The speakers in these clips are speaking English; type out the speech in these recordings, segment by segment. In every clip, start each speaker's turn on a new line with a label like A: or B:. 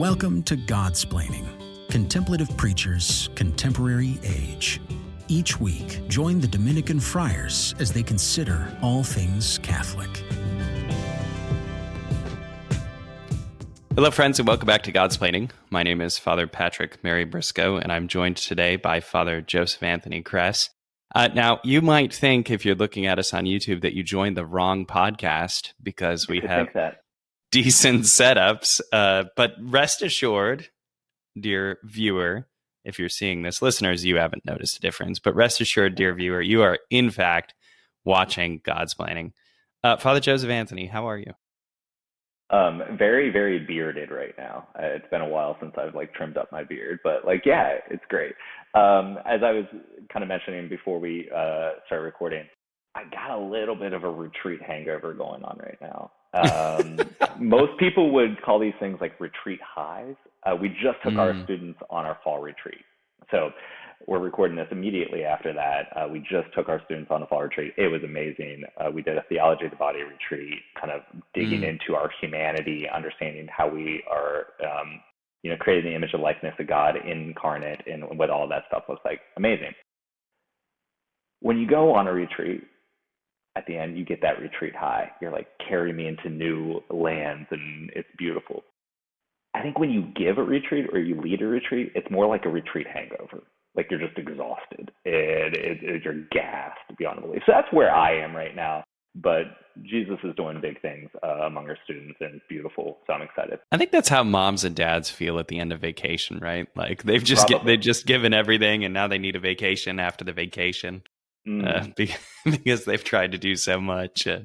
A: Welcome to Godsplaining Contemplative Preachers, Contemporary Age. Each week, join the Dominican friars as they consider all things Catholic.
B: Hello, friends, and welcome back to Godsplaining. My name is Father Patrick Mary Briscoe, and I'm joined today by Father Joseph Anthony Kress. Uh, now, you might think if you're looking at us on YouTube that you joined the wrong podcast because we have decent setups. Uh, but rest assured, dear viewer, if you're seeing this, listeners, you haven't noticed a difference. But rest assured, dear viewer, you are in fact watching Godsplaining. Uh, Father Joseph Anthony, how are you?
C: Um, very, very bearded right now. Uh, it's been a while since I've like trimmed up my beard, but like, yeah, it's great. Um, as I was kind of mentioning before we uh, started recording, I got a little bit of a retreat hangover going on right now. Um, most people would call these things like retreat highs. Uh, we just took mm. our students on our fall retreat. So we're recording this immediately after that. Uh, we just took our students on a fall retreat. It was amazing. Uh, we did a theology of the body retreat, kind of digging mm. into our humanity, understanding how we are, um, you know, creating the image and likeness of God incarnate and what all that stuff looks like. Amazing. When you go on a retreat, at the end, you get that retreat high. You're like, carry me into new lands, and it's beautiful. I think when you give a retreat or you lead a retreat, it's more like a retreat hangover. Like you're just exhausted and it, it, you're gassed beyond belief. So that's where I am right now. But Jesus is doing big things uh, among our students, and it's beautiful. So I'm excited.
B: I think that's how moms and dads feel at the end of vacation, right? Like they've just get, they've just given everything, and now they need a vacation after the vacation mm. uh, because they've tried to do so much. Uh,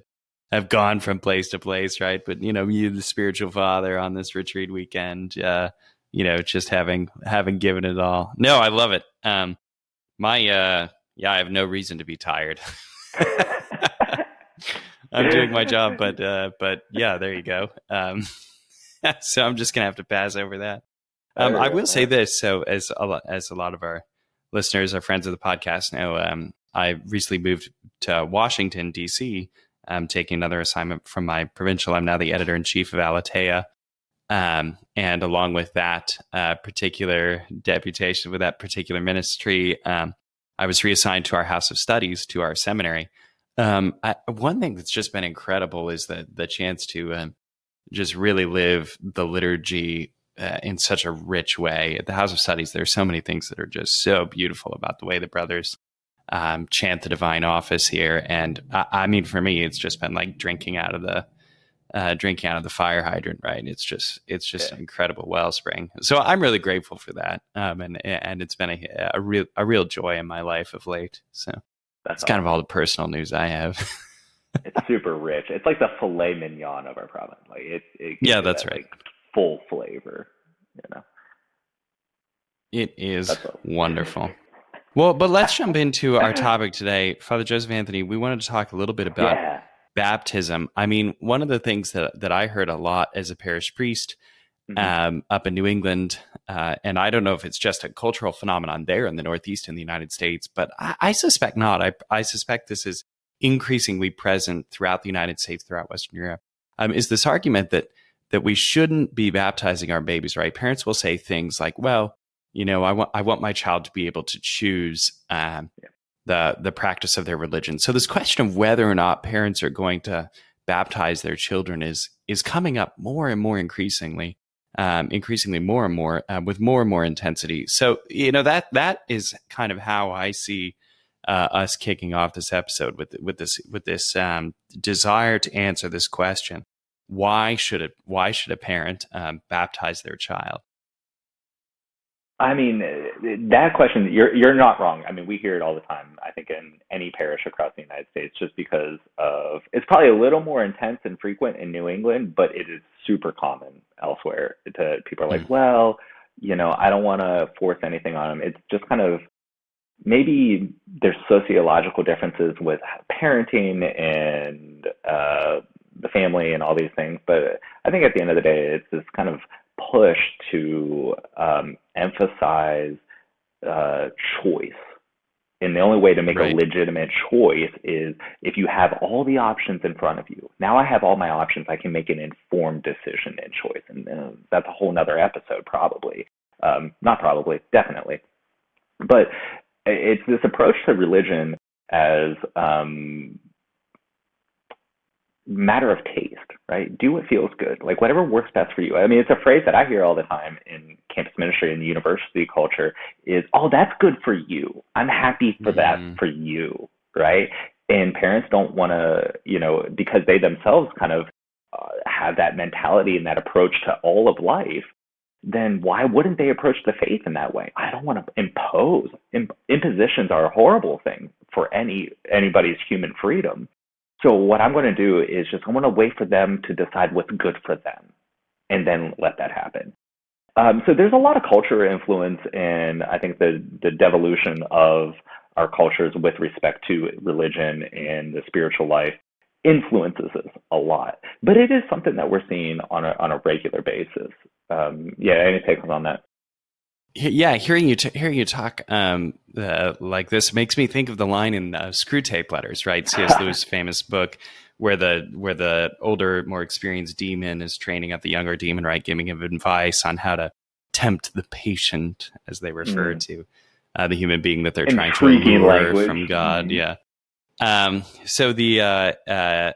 B: have gone from place to place, right? But you know, you, the spiritual father, on this retreat weekend, uh, you know, just having having given it all. No, I love it. Um, my uh, yeah, I have no reason to be tired. I'm doing my job, but uh, but yeah, there you go. Um, so I'm just gonna have to pass over that. Um, I will say this. So as a, as a lot of our listeners, our friends of the podcast know, um, I recently moved to Washington, D.C., um, taking another assignment from my provincial. I'm now the editor in chief of Aleteia. Um, and along with that uh, particular deputation, with that particular ministry, um, I was reassigned to our House of Studies, to our seminary. Um, I, one thing that's just been incredible is the the chance to um, just really live the liturgy uh, in such a rich way. At the House of Studies, there are so many things that are just so beautiful about the way the brothers um, chant the divine office here. And I, I, mean, for me, it's just been like drinking out of the uh, drinking out of the fire hydrant, right? It's just it's just yeah. an incredible wellspring. So I'm really grateful for that, um, and and it's been a, a real a real joy in my life of late. So that's, kind of all the personal news I have.
C: it's super rich. It's like the filet mignon of our province. Like it, it
B: yeah, that's that, right. Like,
C: full flavor, you know.
B: It is wonderful. Well, but let's jump into our topic today. Father Joseph Anthony, we wanted to talk a little bit about yeah. baptism. I mean, one of the things that, that I heard a lot as a parish priest mm-hmm. um, up in New England, uh, and I don't know if it's just a cultural phenomenon there in the Northeast in the United States, but I, I suspect not. I, I, suspect this is increasingly present throughout the United States, throughout Western Europe. Um, is this argument that that we shouldn't be baptizing our babies, right? Parents will say things like, well, you know, I want I want my child to be able to choose um, yeah. the the practice of their religion. So this question of whether or not parents are going to baptize their children is is coming up more and more increasingly, um, increasingly more and more uh, with more and more intensity. So you know that that is kind of how I see uh, us kicking off this episode with with this with this um, desire to answer this question: Why should it? Why should a parent um, baptize their child?
C: I mean, that question, you're you're not wrong. I mean, we hear it all the time. I think in any parish across the United States, just because of it's probably a little more intense and frequent in New England, but it is super common elsewhere. To people are like, mm. well, you know, I don't want to force anything on them. It's just kind of maybe there's sociological differences with parenting and uh, the family and all these things, but I think at the end of the day, it's this kind of push to um, emphasize uh, choice And the only way to make right. a legitimate choice is if you have all the options in front of you. Now I have all my options. I can make an informed decision and choice. And uh, that's a whole nother episode, probably. Um, not probably, definitely. But it's this approach to religion as um, matter of taste, right? Do what feels good, like whatever works best for you. I mean, it's a phrase that I hear all the time in campus ministry and university culture is, "Oh, that's good for you. I'm happy for mm-hmm. that for you," right? And parents don't want to, you know, because they themselves kind of uh, have that mentality and that approach to all of life. Then why wouldn't they approach the faith in that way? I don't want to impose. Impositions are a horrible thing for any anybody's human freedom so what I'm going to do is just I'm going to wait for them to decide what's good for them, and then let that happen. Um, so there's a lot of culture influence, and I think the the devolution of our cultures with respect to religion and the spiritual life influences us a lot. But it is something that we're seeing on a on a regular basis. Um, yeah, any takes on that?
B: Yeah, hearing you t- hearing you talk um, uh, like this makes me think of the line in uh, Screwtape Letters, right? C.S. Lewis' famous book, where the where the older, more experienced demon is training up the younger demon, right, giving him advice on how to tempt the patient, as they refer mm. to uh, the human being that they're trying to lure from God. Mm. Yeah. Um, so the uh, uh,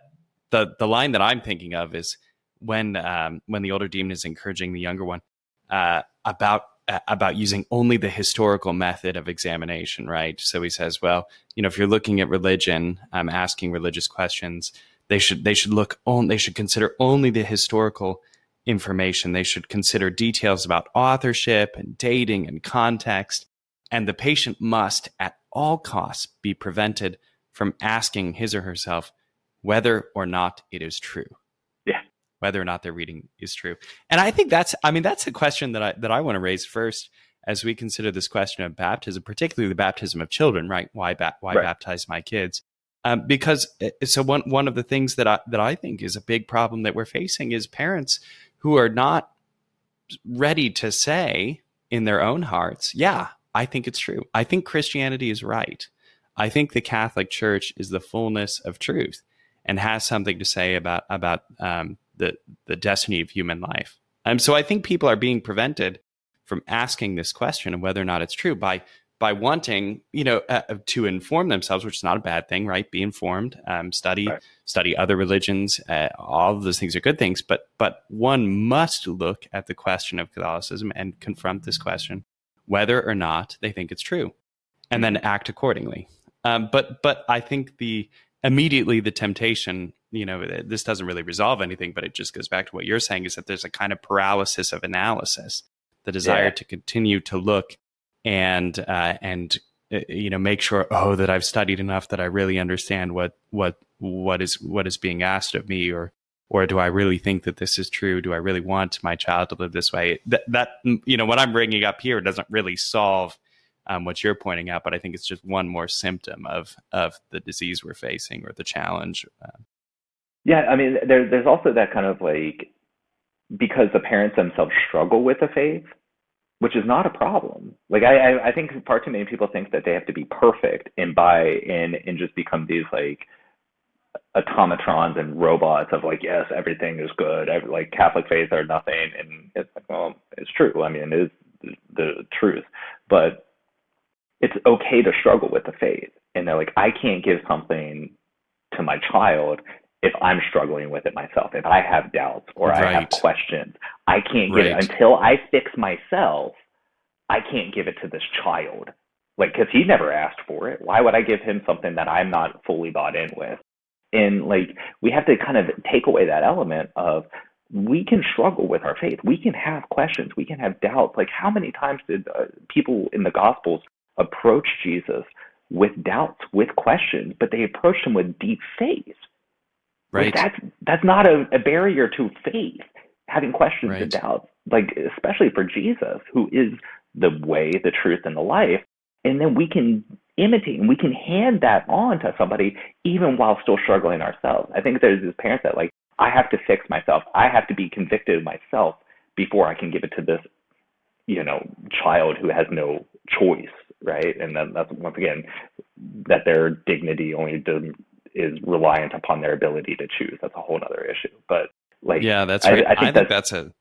B: the the line that I'm thinking of is when um, when the older demon is encouraging the younger one uh, about about using only the historical method of examination, right? So he says, well, you know, if you're looking at religion, um, asking religious questions, they should they should look on they should consider only the historical information. They should consider details about authorship and dating and context, and the patient must at all costs be prevented from asking his or herself whether or not it is true whether or not their reading is true. And I think that's, I mean, that's a question that I, that I want to raise first as we consider this question of baptism, particularly the baptism of children, right? Why, ba- why right. baptize my kids? Um, because eh, so one, one of the things that I, that I think is a big problem that we're facing is parents who are not ready to say in their own hearts, yeah, I think it's true. I think Christianity is right. I think the Catholic Church is the fullness of truth and has something to say about about um, the the destiny of human life. Um, so I think people are being prevented from asking this question of whether or not it's true by by wanting you know uh, uh, to inform themselves, which is not a bad thing, right? Be informed, um, study right. study other religions. Uh, all of those things are good things, but but one must look at the question of Catholicism and confront this question whether or not they think it's true, and then act accordingly. Um, but but I think the immediately the temptation you know this doesn't really resolve anything but it just goes back to what you're saying is that there's a kind of paralysis of analysis the desire yeah. to continue to look and uh, and uh, you know make sure oh that I've studied enough that I really understand what what what is what is being asked of me or or do I really think that this is true do I really want my child to live this way that that you know what I'm bringing up here doesn't really solve um, what you're pointing out, but I think it's just one more symptom of of the disease we're facing or the challenge. Uh,
C: yeah, I mean, there, there's also that kind of like because the parents themselves struggle with the faith, which is not a problem. Like I, I, I think far too many people think that they have to be perfect and buy in and just become these like automatrons and robots of like yes everything is good Every, like catholic faith or nothing and it's like well it's true i mean it is the truth but it's okay to struggle with the faith. And they're like, I can't give something to my child if I'm struggling with it myself, if I have doubts or right. I have questions. I can't give right. it until I fix myself. I can't give it to this child. Like, because he never asked for it. Why would I give him something that I'm not fully bought in with? And like, we have to kind of take away that element of we can struggle with our faith. We can have questions. We can have doubts. Like, how many times did uh, people in the Gospels approach Jesus with doubts, with questions, but they approached him with deep faith.
B: Right.
C: Like that's that's not a, a, barrier to faith. Having questions right. and doubts, like especially for Jesus, who is the way, the truth, and the life. And then we can imitate and we can hand that on to somebody even while still struggling ourselves. I think there's this parents that like, I have to fix myself. I have to be convicted of myself before I can give it to this, you know, child who has no choice right? And then that's once again that their dignity only is reliant upon their ability to choose. That's a whole other issue. But like,
B: yeah, that's right. I, I, think, I think that's, that's a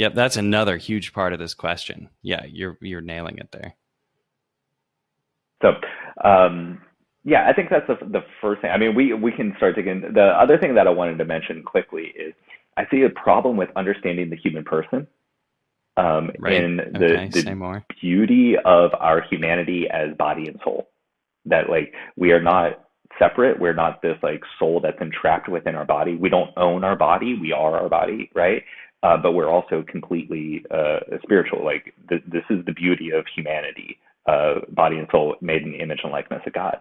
B: Yep, that's another huge part of this question. Yeah, you're you're nailing it there.
C: So, um, yeah, I think that's the, the first thing. I mean, we we can start digging. The other thing that I wanted to mention quickly is I see a problem with understanding the human person. Um, right. in the, okay, the beauty of our humanity as body and soul. That like we are not separate. We're not this like soul that's entrapped within our body. We don't own our body. We are our body, right? Uh, but we're also completely uh, spiritual. Like th- this is the beauty of humanity, uh, body and soul made in the image and likeness of God.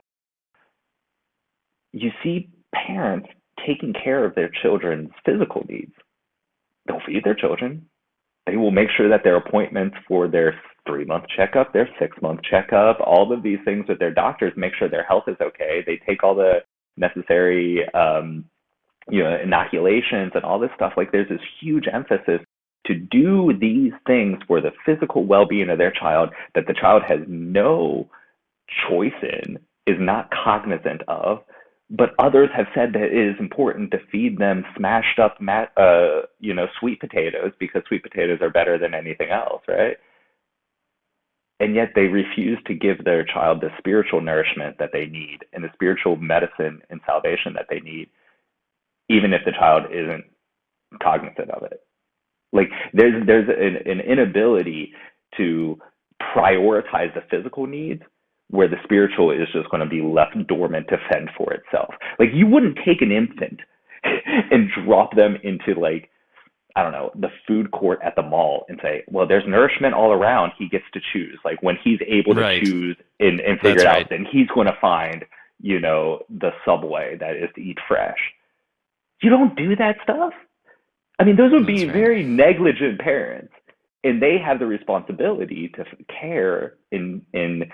C: You see parents taking care of their children's physical needs. They'll feed their children. They will make sure that their appointments for their three month checkup, their six month checkup, all of these things with their doctors, make sure their health is okay. They take all the necessary um, you know, inoculations and all this stuff. Like there's this huge emphasis to do these things for the physical well-being of their child that the child has no choice in, is not cognizant of, but others have said that it is important to feed them smashed up, mat, uh, you know, sweet potatoes because sweet potatoes are better than anything else, right? And yet they refuse to give their child the spiritual nourishment that they need and the spiritual medicine and salvation that they need even if the child isn't cognizant of it. Like there's there's an, an inability to prioritize the physical needs where the spiritual is just going to be left dormant to fend for itself. Like you wouldn't take an infant and drop them into like I don't know, the food court at the mall and say, well, there's nourishment all around. He gets to choose. Like when he's able to right. choose and, and figure That's it out, right. then he's going to find, you know, the subway that is to eat fresh. You don't do that stuff. I mean, those would be right. very negligent parents, and they have the responsibility to care and and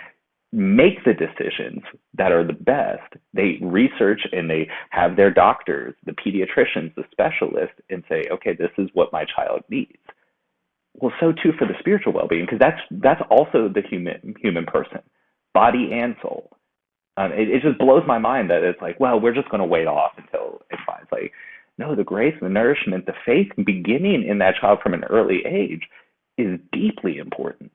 C: make the decisions that are the best. They research and they have their doctors, the pediatricians, the specialists, and say, okay, this is what my child needs. Well, so too for the spiritual well-being, because that's that's also the human human person, body and soul. Um, it, it just blows my mind that it's like, well, we're just going to wait off until it finds like, no, the grace the nourishment, the faith beginning in that child from an early age is deeply important.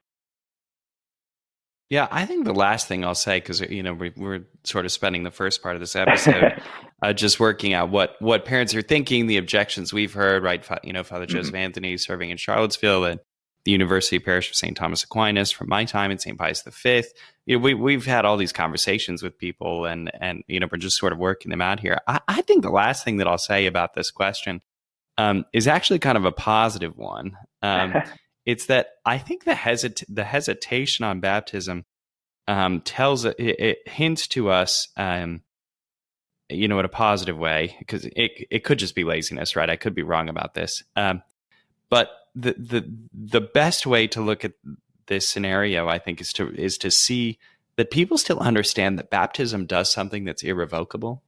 B: Yeah, I think the last thing I'll say, because you know we, are sort of spending the first part of this episode uh, just working out what what parents are thinking, the objections we've heard, right? You know, Father mm-hmm. Joseph Anthony serving in Charlottesville and the University Parish of St. Thomas Aquinas from my time in St. Pius V. You know, we, we've had all these conversations with people and, and, you know, we're just sort of working them out here. I, I think the last thing that I'll say about this question um, is actually kind of a positive one. Um, it's that I think the, hesit- the hesitation on baptism um, tells, it, it, hints to us, um, you know, in a positive way, because it, it could just be laziness, right? I could be wrong about this. Um, but the the the best way to look at this scenario, I think, is to is to see that people still understand that baptism does something that's irrevocable.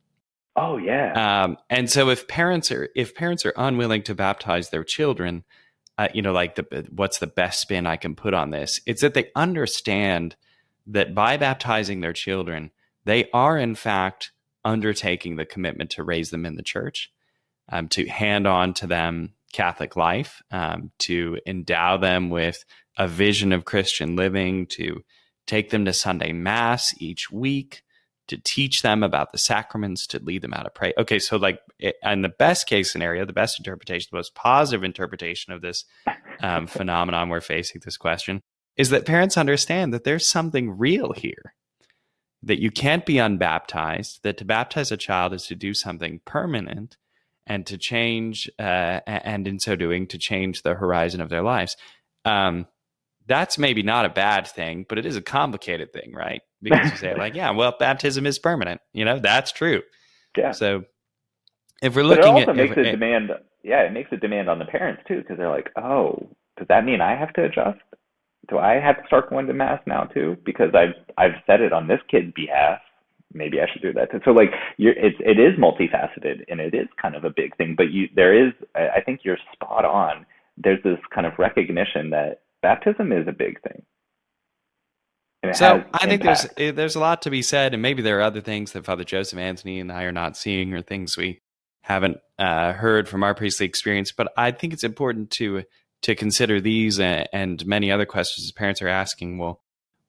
C: Oh yeah.
B: Um, and so if parents are if parents are unwilling to baptize their children, uh, you know, like the what's the best spin I can put on this? It's that they understand that by baptizing their children, they are in fact undertaking the commitment to raise them in the church, um, to hand on to them Catholic life, um, to endow them with a vision of Christian living, to take them to Sunday Mass each week, to teach them about the sacraments, to lead them out of prayer. Okay, so like in the best case scenario, the best interpretation, the most positive interpretation of this um, phenomenon we're facing, this question, is that parents understand that there's something real here. That you can't be unbaptized, that to baptize a child is to do something permanent, and to change, uh, and in so doing, to change the horizon of their lives. Um, that's maybe not a bad thing, but it is a complicated thing, right? Because you say like, yeah, well, baptism is permanent. You know, that's true.
C: Yeah.
B: So if we're looking
C: but it also
B: at,
C: makes
B: if,
C: a demand. Yeah, it makes a demand on the parents too, because they're like, oh, does that mean I have to adjust? Do I have to start going to mass now too? Because I've I've said it on this kid's behalf maybe I should do that. So like you're, it's it is multifaceted and it is kind of a big thing. But you there is I think you're spot on. There's this kind of recognition that baptism is a big thing.
B: So I think there's eh, there's a lot to be said, and maybe there are other things that Father Joseph Anthony and I are not seeing, or things we haven't uh, heard from our priestly experience. But I think it's important to to consider these and, and many other questions as parents are asking. Well,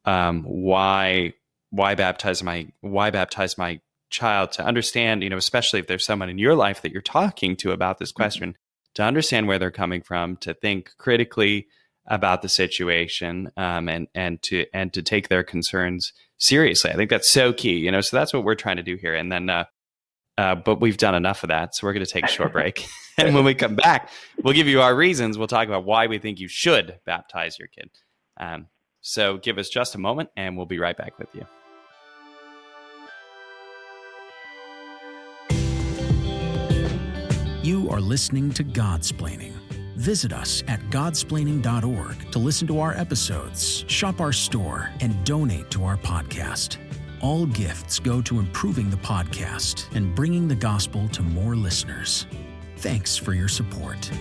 B: um, why why baptize my why baptize my child to understand? You know, especially if there's someone in your life that you're talking to about this mm-hmm. question, mm-hmm. to understand where they're coming from, to think critically about the situation um, and and to and to take their concerns seriously. I think that's so key. You know, so that's what we're trying to do here. And then, uh, uh, but we've done enough of that, so we're going to take a short break. and when we come back, we'll give you our reasons. We'll talk about why we think you should baptize your kid. Um, so give us just a moment, and we'll be right back with you.
A: You are listening to Godsplaining Visit us at godsplaining.org to listen to our episodes, shop our store, and donate to our podcast. All gifts go to improving the podcast and bringing the gospel to more listeners. Thanks for your support.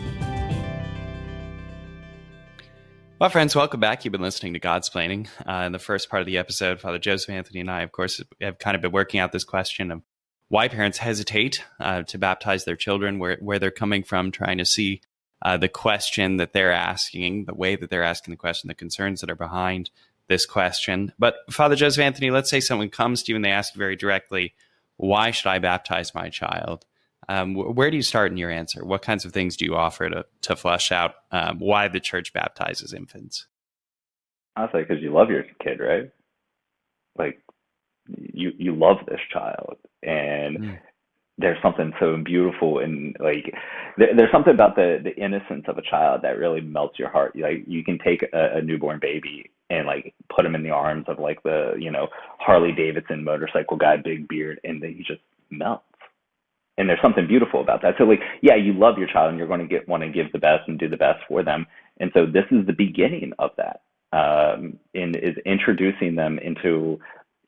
B: Well, friends, welcome back. You've been listening to Godsplaining. Uh, in the first part of the episode, Father Joseph Anthony and I, of course, have kind of been working out this question of why parents hesitate uh, to baptize their children, where, where they're coming from, trying to see uh, the question that they're asking, the way that they're asking the question, the concerns that are behind this question. But Father Joseph Anthony, let's say someone comes to you and they ask very directly, "Why should I baptize my child?" Um, where do you start in your answer? What kinds of things do you offer to to flesh out um, why the church baptizes infants?
C: I say because you love your kid, right? Like you you love this child, and mm there's something so beautiful and like there, there's something about the the innocence of a child that really melts your heart. Like you can take a, a newborn baby and like put him in the arms of like the you know harley davidson motorcycle guy big beard and that he just melts. And there's something beautiful about that. So like yeah you love your child and you're going to get want to give the best and do the best for them. And so this is the beginning of that um, in is introducing them into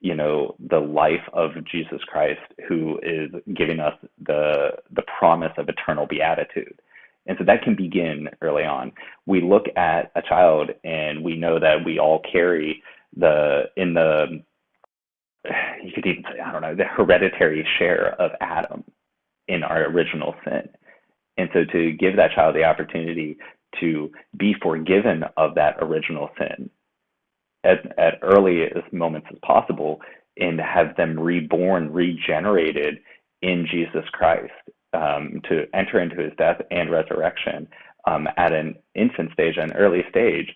C: you know the life of Jesus Christ who is giving us the the promise of eternal beatitude. And so that can begin early on. We look at a child and we know that we all carry the in the you could even say i don't know the hereditary share of adam in our original sin. And so to give that child the opportunity to be forgiven of that original sin at, at earliest moments as possible and have them reborn, regenerated in Jesus Christ um, to enter into his death and resurrection um, at an infant stage, an early stage,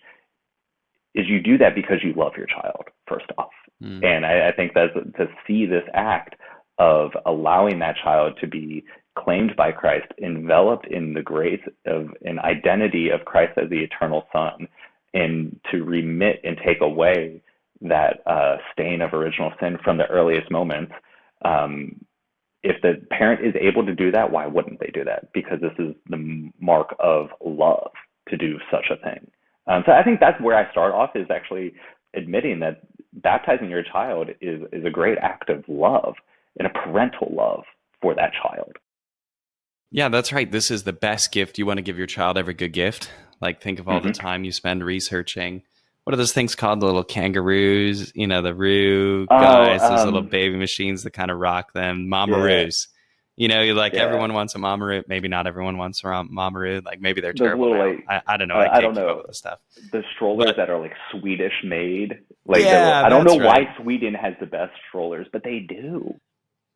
C: is you do that because you love your child, first off. Mm. And I, I think that to see this act of allowing that child to be claimed by Christ, enveloped in the grace of an identity of Christ as the eternal Son, and to remit and take away that uh, stain of original sin from the earliest moments. Um, if the parent is able to do that, why wouldn't they do that? Because this is the mark of love to do such a thing. Um, so I think that's where I start off is actually admitting that baptizing your child is is a great act of love and a parental love for that child.
B: Yeah, that's right. This is the best gift you want to give your child. Every good gift. Like think of all mm-hmm. the time you spend researching. What are those things called? The little kangaroos, you know, the roo oh, guys, um, those little um, baby machines that kind of rock them, mamaroos. Yeah. You know, like yeah. everyone wants a mamaroo. Maybe not everyone wants a mamaroo. Like maybe they're terrible. Little, like, I, I, don't know. Uh, I, I, don't know the stuff.
C: The strollers but, that are like Swedish made. Like yeah, I don't know right. why Sweden has the best strollers, but they do.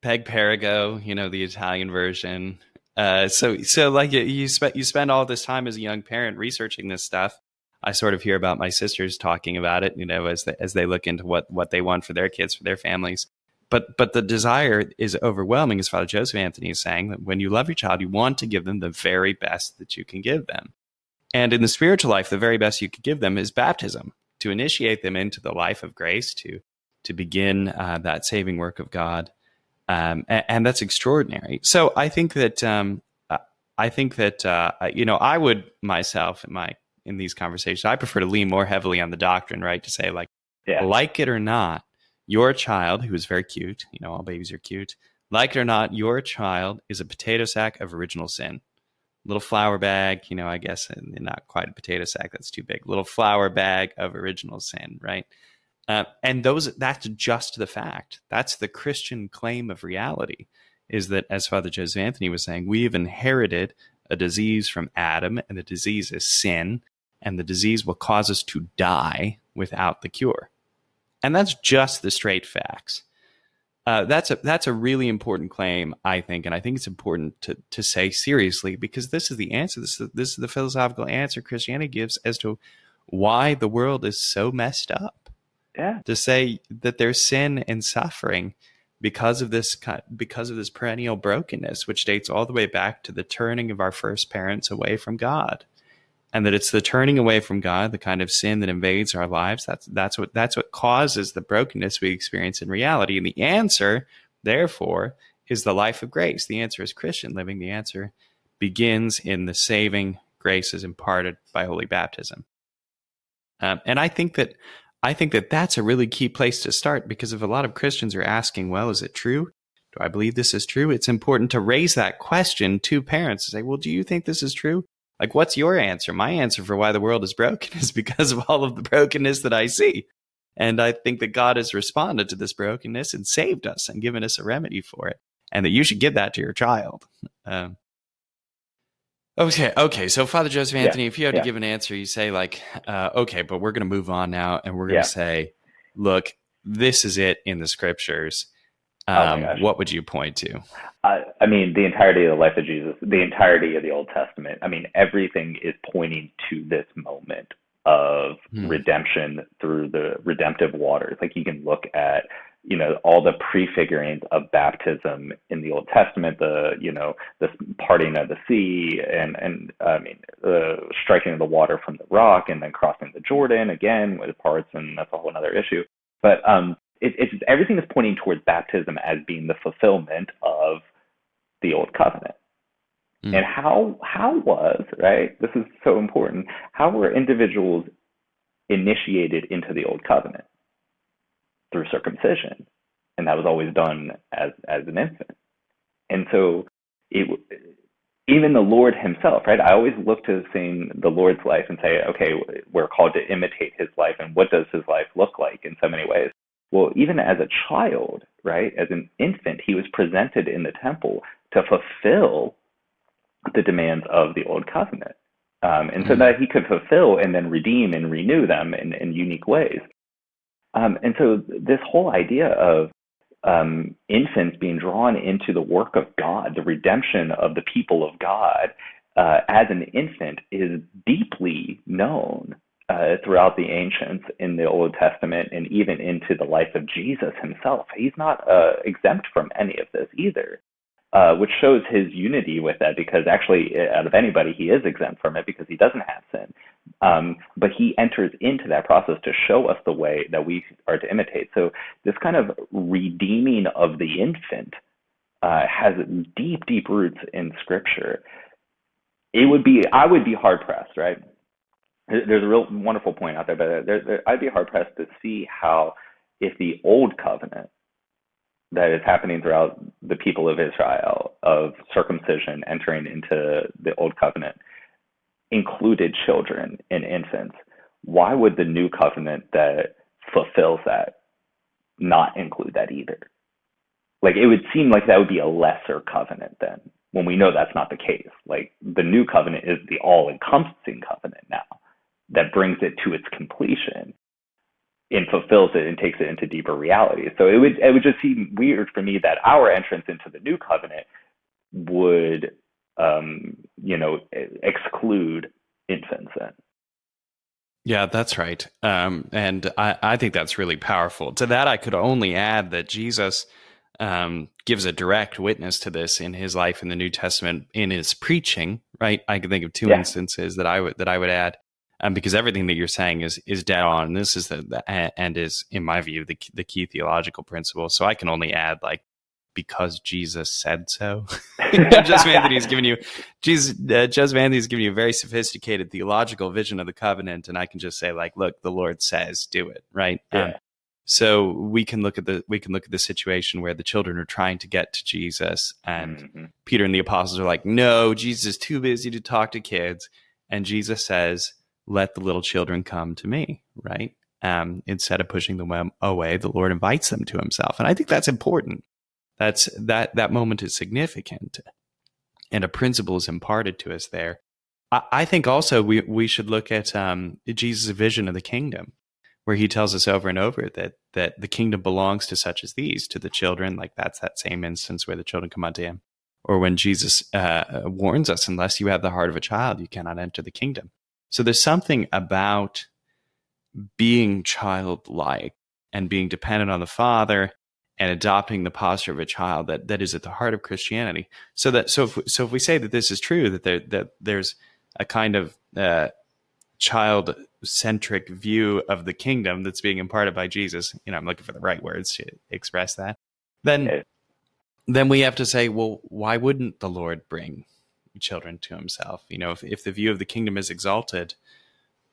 B: Peg Perego, you know, the Italian version. Uh, so so like you spend you spend all this time as a young parent researching this stuff. I sort of hear about my sisters talking about it, you know, as they, as they look into what what they want for their kids, for their families. But but the desire is overwhelming, as Father Joseph Anthony is saying. That when you love your child, you want to give them the very best that you can give them. And in the spiritual life, the very best you could give them is baptism to initiate them into the life of grace, to to begin uh, that saving work of God um, and, and, that's extraordinary. So I think that um, I think that uh, you know I would myself in my in these conversations I prefer to lean more heavily on the doctrine, right? To say like, yeah. like it or not, your child who is very cute, you know, all babies are cute. Like it or not, your child is a potato sack of original sin. Little flour bag, you know, I guess not quite a potato sack. That's too big. Little flour bag of original sin, right? Uh, and those that's just the fact. That's the Christian claim of reality is that, as Father Joseph Anthony was saying, we've inherited a disease from Adam, and the disease is sin, and the disease will cause us to die without the cure. And that's just the straight facts. Uh, that's a that's a really important claim, I think, and I think it's important to to say seriously because this is the answer. This is this is the philosophical answer Christianity gives as to why the world is so messed up.
C: Yeah.
B: To say that there's sin and suffering because of this because of this perennial brokenness, which dates all the way back to the turning of our first parents away from God, and that it's the turning away from God, the kind of sin that invades our lives. That's that's what that's what causes the brokenness we experience in reality. And the answer, therefore, is the life of grace. The answer is Christian living. The answer begins in the saving graces imparted by holy baptism. Um, and I think that I think that that's a really key place to start because if a lot of Christians are asking, well, is it true? Do I believe this is true? It's important to raise that question to parents and say, well, do you think this is true? Like, what's your answer? My answer for why the world is broken is because of all of the brokenness that I see. And I think that God has responded to this brokenness and saved us and given us a remedy for it. And that you should give that to your child. Um, Okay, okay. So, Father Joseph Anthony, yeah, if you had yeah. to give an answer, you say like, uh, "Okay, but we're going to move on now, and we're going to yeah. say, look, this is it in the scriptures." Oh um, oh what would you point to?
C: Uh, I mean, the entirety of the life of Jesus, the entirety of the Old Testament. I mean, everything is pointing to this moment of hmm. redemption through the redemptive waters. Like you can look at you know all the prefigurings of baptism in the Old Testament, the you know the parting of the sea, and and I mean the striking of the water from the rock, and then crossing the Jordan again with parts, and that's a whole other issue. But um, it, it's everything is pointing towards baptism as being the fulfillment of the Old Covenant. Mm. And how how was right? This is so important. How were individuals initiated into the Old Covenant? Through circumcision, and that was always done as as an infant. And so, it even the Lord Himself, right? I always look to seeing the Lord's life and say, okay, we're called to imitate His life, and what does His life look like in so many ways? Well, even as a child, right, as an infant, He was presented in the temple to fulfill the demands of the Old Covenant. Um, and so mm-hmm. that he could fulfill and then redeem and renew them in, in unique ways. Um, and so this whole idea of um, infants being drawn into the work of God, the redemption of the people of God uh, as an infant is deeply known uh, throughout the ancients in the Old Testament and even into the life of Jesus himself. He's not uh, exempt from any of this either uh, which shows his unity with that because actually, uh, out of anybody, he is exempt from it because he doesn't have sin. Um, but he enters into that process to show us the way that we are to imitate. So, this kind of redeeming of the infant uh, has deep, deep roots in Scripture. It would be, I would be hard pressed, right? There's a real wonderful point out there, but there, there, I'd be hard pressed to see how, if the old covenant that is happening throughout the people of Israel of circumcision entering into the old covenant included children and infants. Why would the new covenant that fulfills that not include that either? Like it would seem like that would be a lesser covenant then, when we know that's not the case. Like the new covenant is the all encompassing covenant now that brings it to its completion and fulfills it and takes it into deeper reality. So it would it would just seem weird for me that our entrance into the new covenant would um, you know exclude infants then.
B: Yeah, that's right. Um, and I, I think that's really powerful. To that, I could only add that Jesus um, gives a direct witness to this in his life in the New Testament in his preaching. Right, I can think of two yeah. instances that I would that I would add um, because everything that you're saying is is dead on. And this is the, the and is in my view the the key theological principle. So I can only add like because Jesus said so. Joseph Anthony's giving you Jesus. Uh, Joseph Anthony's giving you a very sophisticated theological vision of the covenant, and I can just say like, look, the Lord says, do it, right?
C: Yeah. Um,
B: so we can look at the we can look at the situation where the children are trying to get to Jesus, and mm-hmm. Peter and the apostles are like, no, Jesus is too busy to talk to kids, and Jesus says let the little children come to me, right? Um, instead of pushing them away, the Lord invites them to Himself, and I think that's important. That's that that moment is significant, and a principle is imparted to us there. I, I think also we we should look at um, Jesus' vision of the kingdom, where He tells us over and over that that the kingdom belongs to such as these, to the children. Like that's that same instance where the children come unto Him, or when Jesus uh, warns us, "Unless you have the heart of a child, you cannot enter the kingdom." So there's something about being childlike and being dependent on the Father and adopting the posture of a child that that is at the heart of Christianity. So that so if so if we say that this is true that there that there's a kind of uh, child centric view of the kingdom that's being imparted by Jesus. You know, I'm looking for the right words to express that. Then then we have to say, well, why wouldn't the Lord bring children to Himself? You know, if if the view of the kingdom is exalted,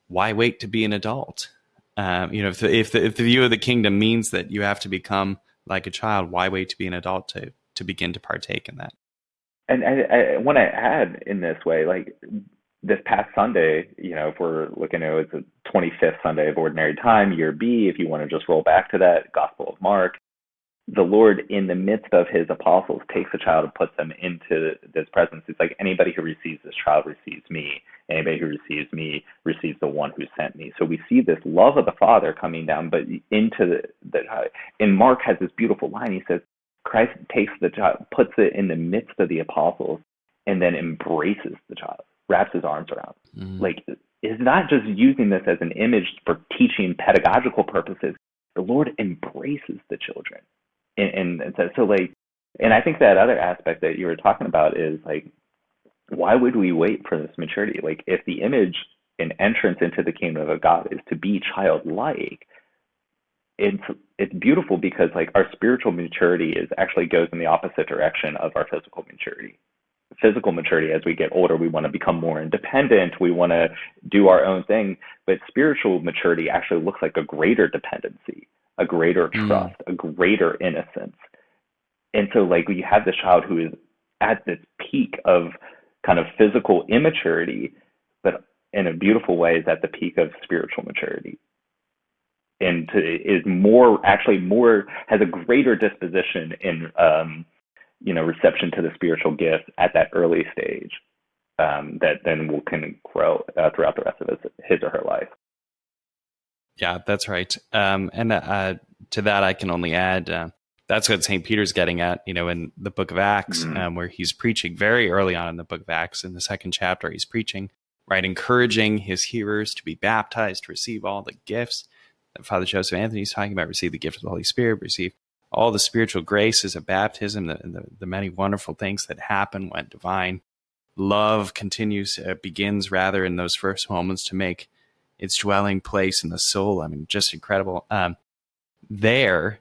B: why wait to be an adult? Um, you know, if the, if the if the view of the kingdom means that you have to become like a child, why wait to be an adult to to begin to partake in that?
C: And I, I want to add in this way, like this past Sunday, you know, if we're looking at it's a 25th Sunday of Ordinary Time, year B, if you want to just roll back to that Gospel of Mark, the Lord, in the midst of his apostles, takes a child and puts them into this presence. It's like anybody who receives this child receives me. Anybody who receives me receives the one who sent me. So we see this love of the Father coming down, but into the, the in Mark has this beautiful line. He says, Christ takes the child, puts it in the midst of the apostles, and then embraces the child, wraps his arms around. Mm-hmm. Like, is not just using this as an image for teaching pedagogical purposes. The Lord embraces the children and, and so, so like and i think that other aspect that you were talking about is like why would we wait for this maturity? Like if the image and entrance into the kingdom of god is to be childlike it's it's beautiful because like our spiritual maturity is actually goes in the opposite direction of our physical maturity. Physical maturity as we get older we want to become more independent we want to do our own thing but spiritual maturity actually looks like a greater dependency a greater mm. trust, mm. a greater innocence. And so, like, you have this child who is at this peak of kind of physical immaturity, but in a beautiful way is at the peak of spiritual maturity. And to, is more, actually, more, has a greater disposition in, um, you know, reception to the spiritual gift at that early stage um, that then will can grow uh, throughout the rest of his, his or her life.
B: Yeah, that's right. Um, and uh, to that, I can only add uh, that's what St. Peter's getting at, you know, in the book of Acts, mm-hmm. um, where he's preaching very early on in the book of Acts, in the second chapter, he's preaching, right, encouraging his hearers to be baptized, to receive all the gifts that Father Joseph Anthony's talking about, receive the gift of the Holy Spirit, receive all the spiritual graces of baptism, the, the, the many wonderful things that happen when divine love continues, uh, begins rather in those first moments to make its dwelling place in the soul. I mean, just incredible. Um, there,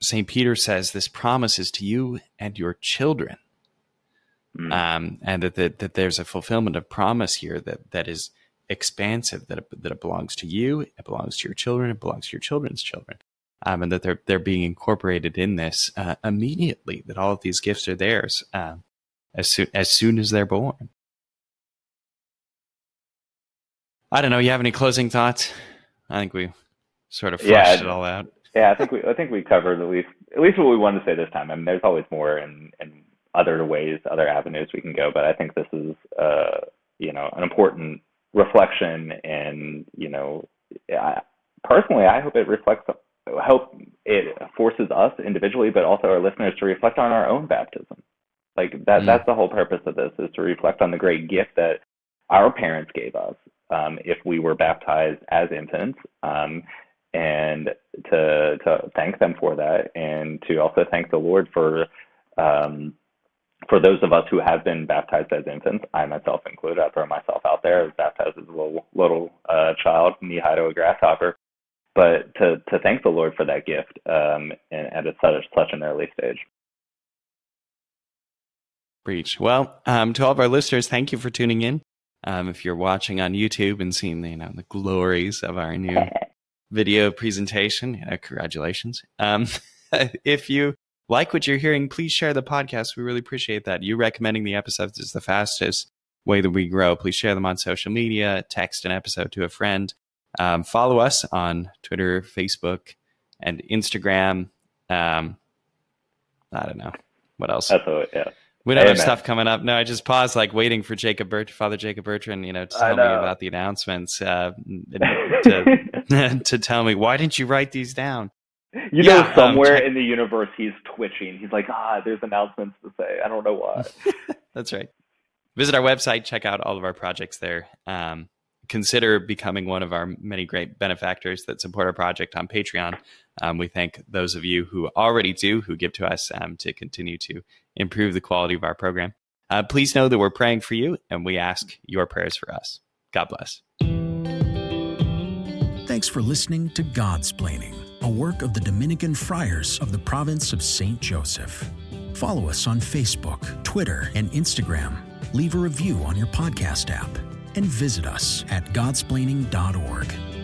B: St. Peter says this promise is to you and your children. Mm. Um, and that, that, that there's a fulfillment of promise here that, that is expansive, that it, that it belongs to you, it belongs to your children, it belongs to your children's children. Um, and that they're, they're being incorporated in this uh, immediately, that all of these gifts are theirs uh, as, soon, as soon as they're born. I don't know. You have any closing thoughts? I think we sort of flushed yeah, it all out.
C: Yeah, I think we I think we covered at least at least what we wanted to say this time. I mean, there's always more and and other ways, other avenues we can go, but I think this is uh you know an important reflection, and you know, I, personally, I hope it reflects. Hope it forces us individually, but also our listeners to reflect on our own baptism. Like that. Mm. That's the whole purpose of this: is to reflect on the great gift that our parents gave us um, if we were baptized as infants, um, and to to thank them for that, and to also thank the Lord for um, for those of us who have been baptized as infants. I myself included. I throw myself out there. Baptized as a little little uh, child, knee high to a grasshopper. But to to thank the Lord for that gift, um, and, and at such such an early stage.
B: Preach. Well, um, to all of our listeners, thank you for tuning in. Um, if you're watching on YouTube and seeing the, you know, the glories of our new video presentation, you know, congratulations. Um, if you like what you're hearing, please share the podcast. We really appreciate that. You recommending the episodes is the fastest way that we grow. Please share them on social media, text an episode to a friend. Um, follow us on Twitter, Facebook, and Instagram. Um, I don't know what else.
C: That's what, yeah.
B: We don't have stuff coming up. No, I just paused, like waiting for Jacob Bert, Father Jacob Bertrand, you know, to tell know. me about the announcements, uh, to, to tell me why didn't you write these down?
C: You yeah, know, um, somewhere um, in the universe, he's twitching. He's like, ah, there's announcements to say. I don't know why.
B: That's right. Visit our website, check out all of our projects there. Um, consider becoming one of our many great benefactors that support our project on Patreon. Um, we thank those of you who already do, who give to us um, to continue to improve the quality of our program. Uh, please know that we're praying for you and we ask your prayers for us. God bless.
A: Thanks for listening to Godsplaining, a work of the Dominican friars of the province of St. Joseph. Follow us on Facebook, Twitter, and Instagram. Leave a review on your podcast app and visit us at godsplaining.org.